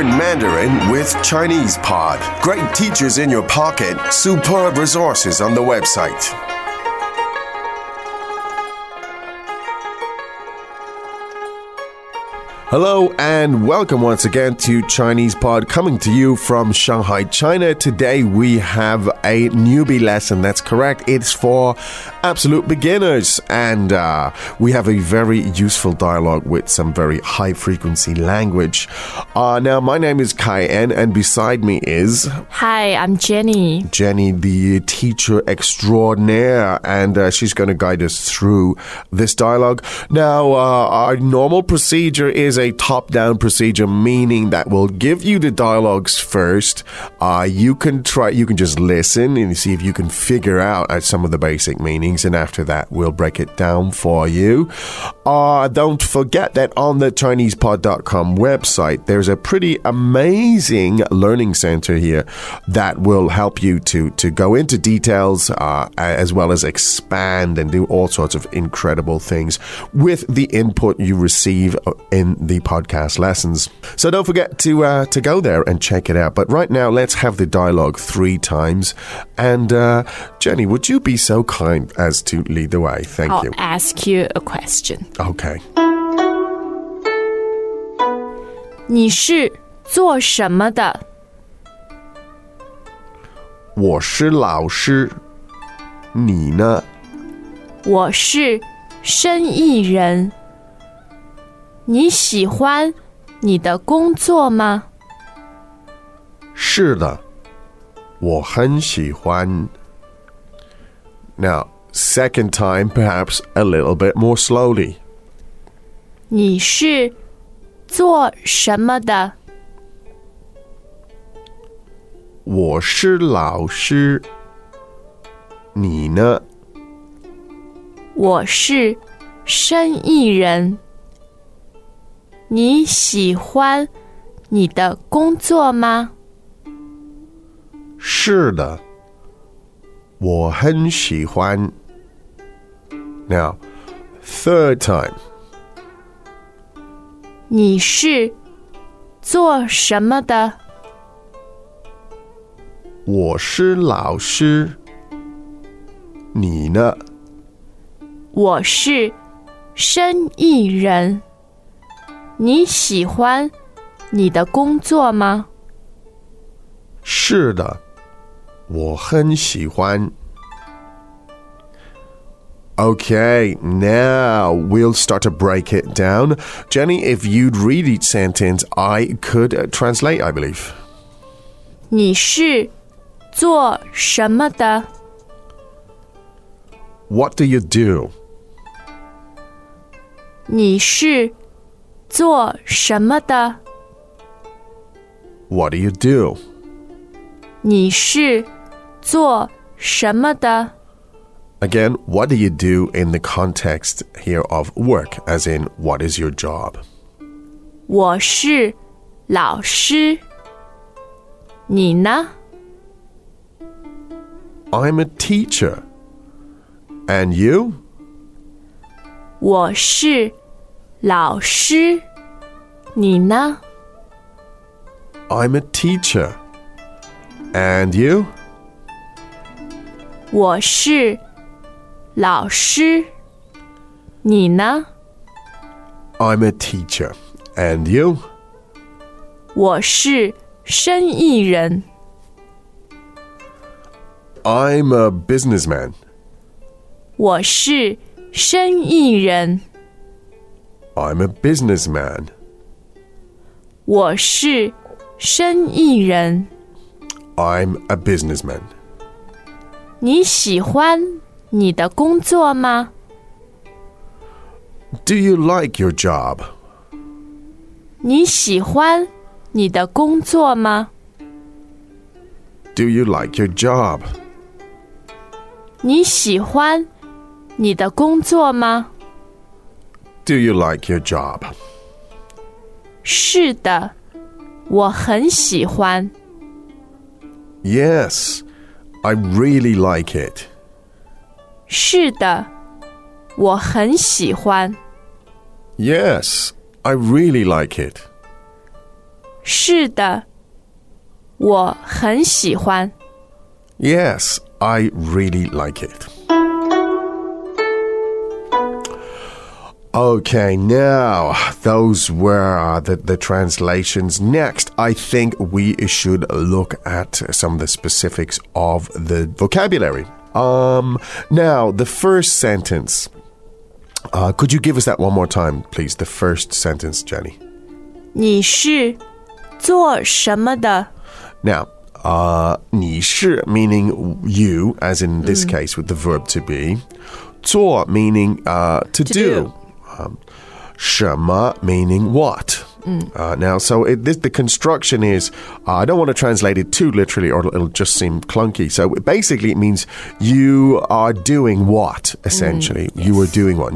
Learn Mandarin with Chinese Pod. Great teachers in your pocket, superb resources on the website. Hello and welcome once again to Chinese Pod coming to you from Shanghai, China. Today we have a newbie lesson. That's correct. It's for absolute beginners and uh, we have a very useful dialogue with some very high frequency language. Uh, now, my name is Ken and beside me is Hi, I'm Jenny. Jenny, the teacher extraordinaire, and uh, she's going to guide us through this dialogue. Now, uh, our normal procedure is a top down procedure, meaning that we'll give you the dialogues first. Uh, you can try, you can just listen and see if you can figure out uh, some of the basic meanings, and after that, we'll break it down for you. Uh, don't forget that on the ChinesePod.com website, there's a pretty amazing learning center here that will help you to to go into details uh, as well as expand and do all sorts of incredible things with the input you receive in the podcast lessons. So don't forget to uh, to go there and check it out. But right now, let's have the dialogue three times. And uh, Jenny, would you be so kind as to lead the way? Thank I'll you. ask you a question. Okay. 你是做什么的？我是老师，你呢？我是生意人。 你喜欢你的工作吗？是的，我很喜欢。Now, second time, perhaps a little bit more slowly. 你是做什么的？我是老师，你呢？我是生意人。你喜欢你的工作吗？是的，我很喜欢。Now, third time. 你是做什么的？我是老师，你呢？我是生意人。你喜欢你的工作吗？是的，我很喜欢。Okay, now we'll start to break it down. Jenny, if you'd read each sentence, I could uh, translate, I believe. 你是做什么的？ What do you do? 你是 做什么的？ What do you do? 你是做什么的？ Again, what do you do in the context here of work, as in, what is your job? 我是老师。你呢？ I'm a teacher. And you? 我是 老师。你呢？ I'm a teacher. And you? 我是老师。你呢？ I'm a teacher. And you? 我是生意人。 I'm a businessman. 我是生意人。 I'm a businessman. 我是生意人。 I'm a businessman. 你喜欢你的工作吗？ Do you like your job? 你喜欢你的工作吗？ Do you like your job? 你喜欢你的工作吗？ Do you like your job? 是的，我很喜欢。 Yes, I really like it. 是的，我很喜欢。 Yes, I really like it. 是的，我很喜欢。 Yes, I really like it. Okay, now those were uh, the, the translations. Next, I think we should look at some of the specifics of the vocabulary. Um, now, the first sentence. Uh, could you give us that one more time, please? The first sentence, Jenny. 你是做什么的？ Now, uh, 你是 meaning you, as in this case with the verb to be. 做 meaning uh, to, do. do. Um, Shema meaning what? Mm. Uh, now, so it, this, the construction is uh, I don't want to translate it too literally or it'll, just seem clunky. So basically, it means you are doing what, essentially. Mm, yes. You are doing what?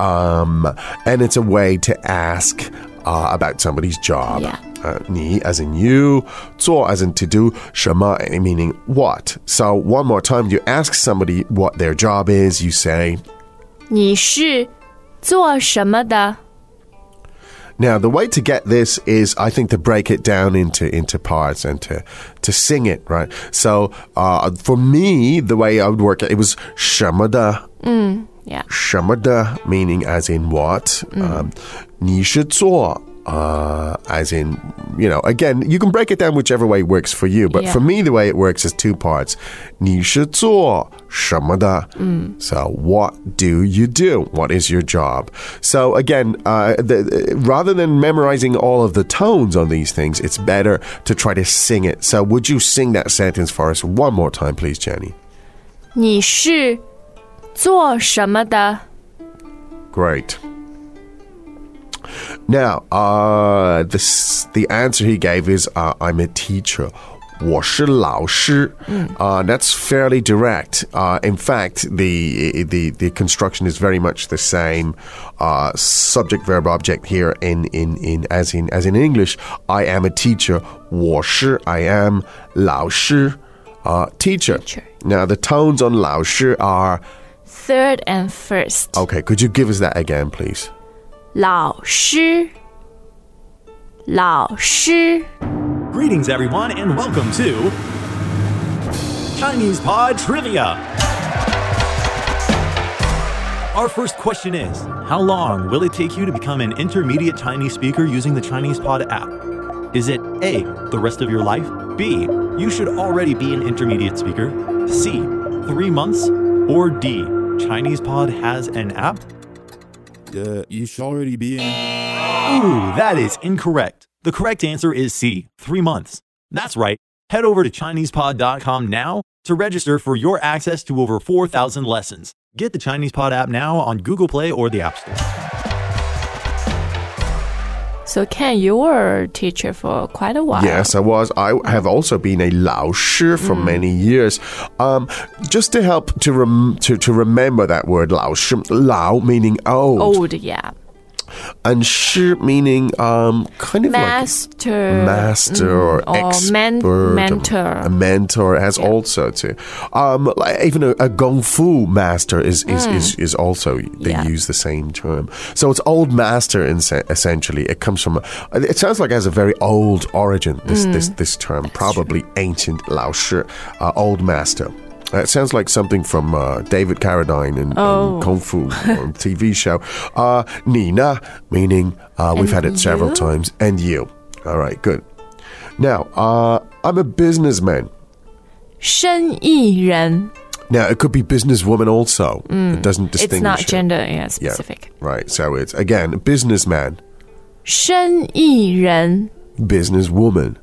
Um, and it's a way to ask uh, about somebody's job. Yeah. Uh, ni as in you, to as in to do, shema meaning what. So one more time, you ask somebody what their job is, you say, 你是做什么的？ Now, the way to get this is, I think, to break it down into into parts and to to sing it, right? So, uh, for me, the way I would work it, it was 什么的 Yeah. 什么的 meaning as in what. Um, 你是做 uh, as in, you know, again, you can break it down whichever way works for you. But Yeah. for me, the way it works is two parts. 你是做什么的? So, what do you do? What is your job? So, again, uh, the, rather than memorizing all of the tones on these things, it's better to try to sing it. So, would you sing that sentence for us one more time, please, Jenny? 你是做什么的？ Great. Now, uh, this, the answer he gave is uh, I'm a teacher. 我是老师. Uh, that's fairly direct. Uh, in fact, the, the the construction is very much the same. Uh, subject, verb, object here in, in, in as in as in English. I am a teacher. 我是 I am 老师 uh, teacher. Teacher. Now the tones on 老师 are Third and first，、 okay. Could you give us that again, please? 老师，老师， Greetings, everyone, and welcome to Chinese Pod Trivia. Our first question is How long will it take you to become an intermediate Chinese speaker using the Chinese Pod app? Is it A, the rest of your life? B, you should already be an intermediate speaker? C, three months? Or D, Chinese Pod has an app? Uh, you should already be in. Ooh, that is incorrect. The correct answer is C, three months. That's right. Head over to ChinesePod.com now to register for your access to over 4,000 lessons. Get the ChinesePod app now on Google Play or the App Store. So, Ken, you were a teacher for quite a while. Yes, I was. I have also been a Lao Shi for mm. many years. Um, just to help to, rem- to to remember that word Lao Shi, Lao meaning old. Old, yeah and shi meaning um, kind of master, like master mm, or, expert, man- mentor. A mentor has yeah. also to. Um, like even a, a fu master is is, mm. is, is also they yeah. use the same term. So it's old master in, essentially. It comes from. Uh, it sounds like it has a very old origin. This mm. this this term probably ancient Lao Shi, uh, old master. Uh, It sounds like something from uh, David Carradine and, Oh. Kung Fu um, TV show. Uh, Nina, meaning uh, we've had And it several you? times, and you. All right, good. Now, uh, I'm a businessman. 生意人. Now, it could be businesswoman also. It doesn't distinguish. It's not it. gender yeah, Yeah, specific. right. So it's again businessman, 生意人， businesswoman.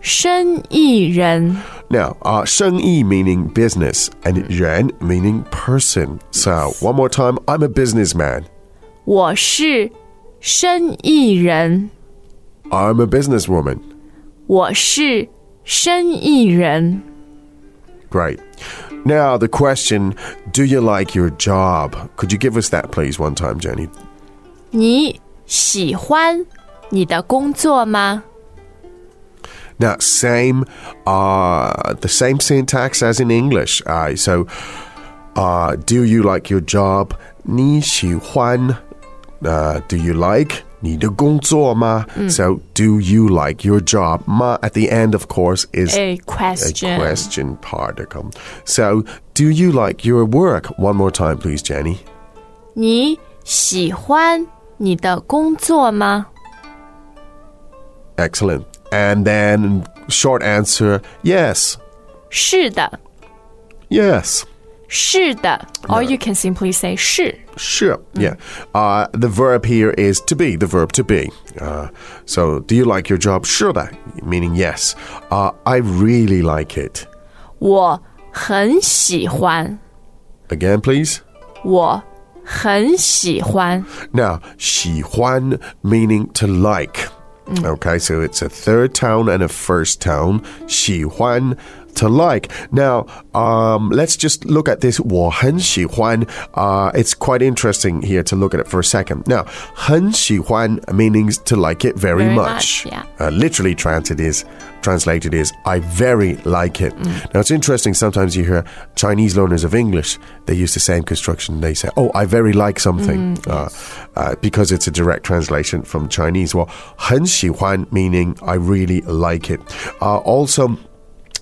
生意人， Now, uh, 生意 meaning business and 人 meaning person. So one more time, I'm a businessman. 我是生意人， I'm a businesswoman. 我是生意人， Great. Now, the question Do you like your job? Could you give us that, please, one time, Jenny? 你喜欢你的工作吗？ Now, same, uh, the same syntax as in English. Uh, so, uh, do you like your job? 你喜欢, uh, do you like? 你的工作吗? So, do you like your job? Ma at the end, of course, is A a question. question particle. So, do you like your work? One more time, please, Jenny. 你喜欢你的工作吗？ Excellent. And then, short answer yes. 是的， Yes. 是的。Or you can simply say 是。 Sure. Yeah. Uh, the verb here is to be, the verb to be. Uh, so, do you like your job? Sure, that meaning yes. Uh, I really like it. 我很喜欢， Again, please. 我很喜欢。 Now, 喜欢 meaning to like. Okay, so it's a third tone and a first tone. 喜欢 to like. Now, um, let's just look at this. 我很喜欢. Uh, it's quite interesting here to look at it for a second. Now, 很喜欢 meaning to like it very, Very much. much, yeah. Uh, literally translated is translated is I very like it. Now it's interesting. Sometimes you hear Chinese learners of English. They use the same construction. They say, "Oh, I very like something," uh, uh, because it's a direct translation from Chinese. Well, 很喜欢 meaning I really like it. Uh, also.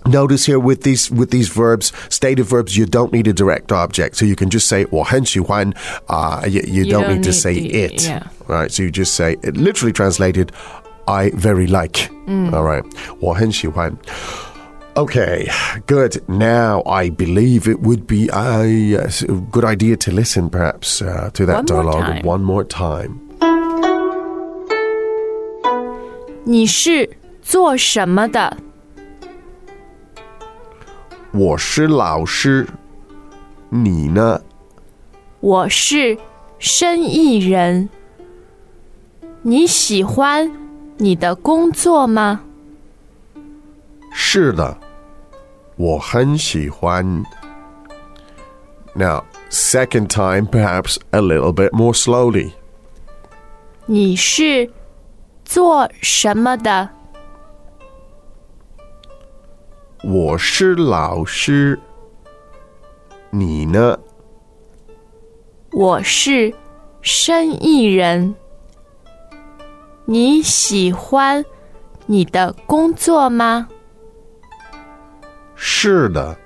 Notice here with these with these verbs, stative verbs, you don't need a direct object, so you can just say 我很喜欢. Uh, you, you, You don't, don't need to need say the- it. yeah. Right, so you just say, it literally translated, I very like. All right. 我很喜欢. Okay, good. Now I believe it would be a, uh, good idea to listen perhaps uh, to that One more dialogue time. one more time. 你是做什么的？ 我是老师，你呢？我是生意人。你喜欢你的工作吗？是的，我很喜欢。Now, second time, perhaps a little bit more slowly. 你是做什么的？我是老师，你呢？我是生意人。你喜欢你的工作吗？是的，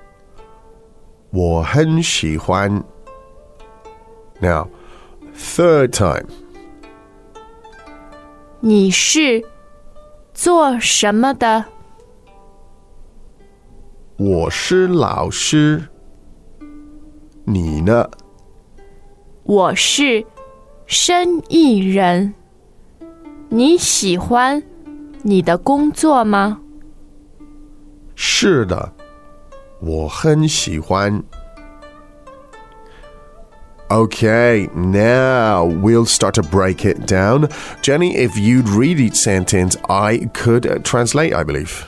我很喜欢。Now, third time. 你是做什么的？我是老师，你呢？我是生意人。你喜欢你的工作吗？是的，我很喜欢。Okay, now we'll start to break it down. Jenny, if you'd read each sentence, I could uh, translate, I believe.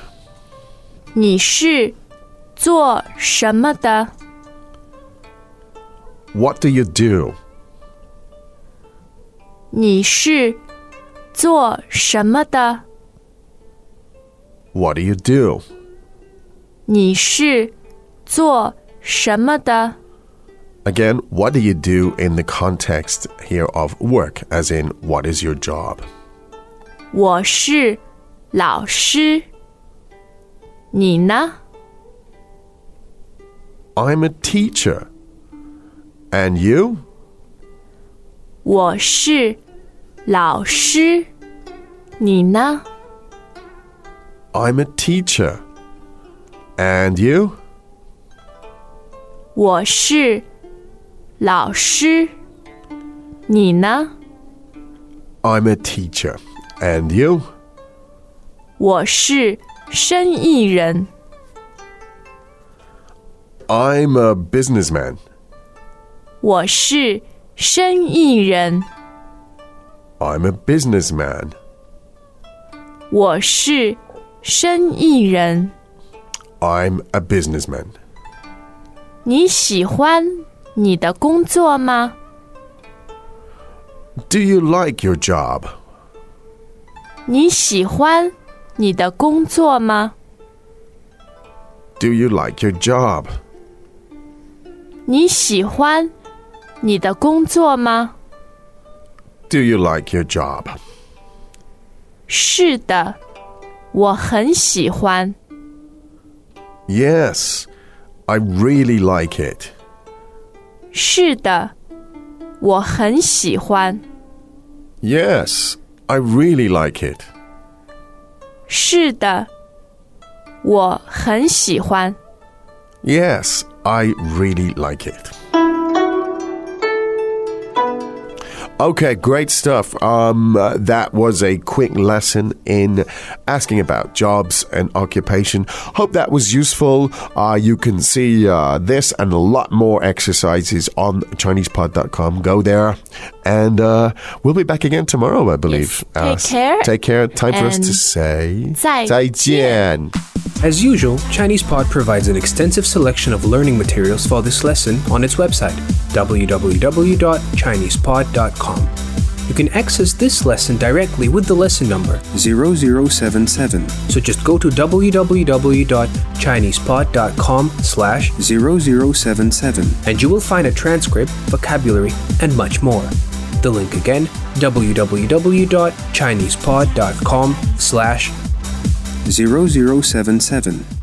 你是 做什么的？ What do you do? 你是做什么的？ What do you do? 你是做什么的？ Again, what do you do in the context here of work, as in, what is your job? 我是老师。你呢？ I'm a teacher. And you? 我是老师。你呢？ I'm a teacher. And you? 我是老师。你呢？ I'm a teacher. And you? 我是生意人。 I'm a businessman. 我是生意人。 I'm a businessman. 我是生意人。 I'm a businessman. 你喜欢你的工作吗？ Do you like your job? 你喜欢你的工作吗？ Do you like your job? 你喜欢你的工作吗？ Do you like your job? 是的，我很喜欢。 Yes, I really like it. 是的，我很喜欢。 Yes, I really like it. 是的，我很喜欢。 Yes, I really like it. Okay, great stuff. Um, uh, that was a quick lesson in asking about jobs and occupation. Hope that was useful. Uh, you can see uh, this and a lot more exercises on ChinesePod.com. Go there. And uh, we'll be back again tomorrow, I believe. Yes, uh, take care. Take care. Time for us to say 再见. As usual, ChinesePod provides an extensive selection of learning materials for this lesson on its website www.chinesepod.com. You can access this lesson directly with the lesson number, 0077 so just go to www.chinesepod.com slash 0077 and you will find a transcript, vocabulary, and much more. The link again, www.chinesepod.com slash 0077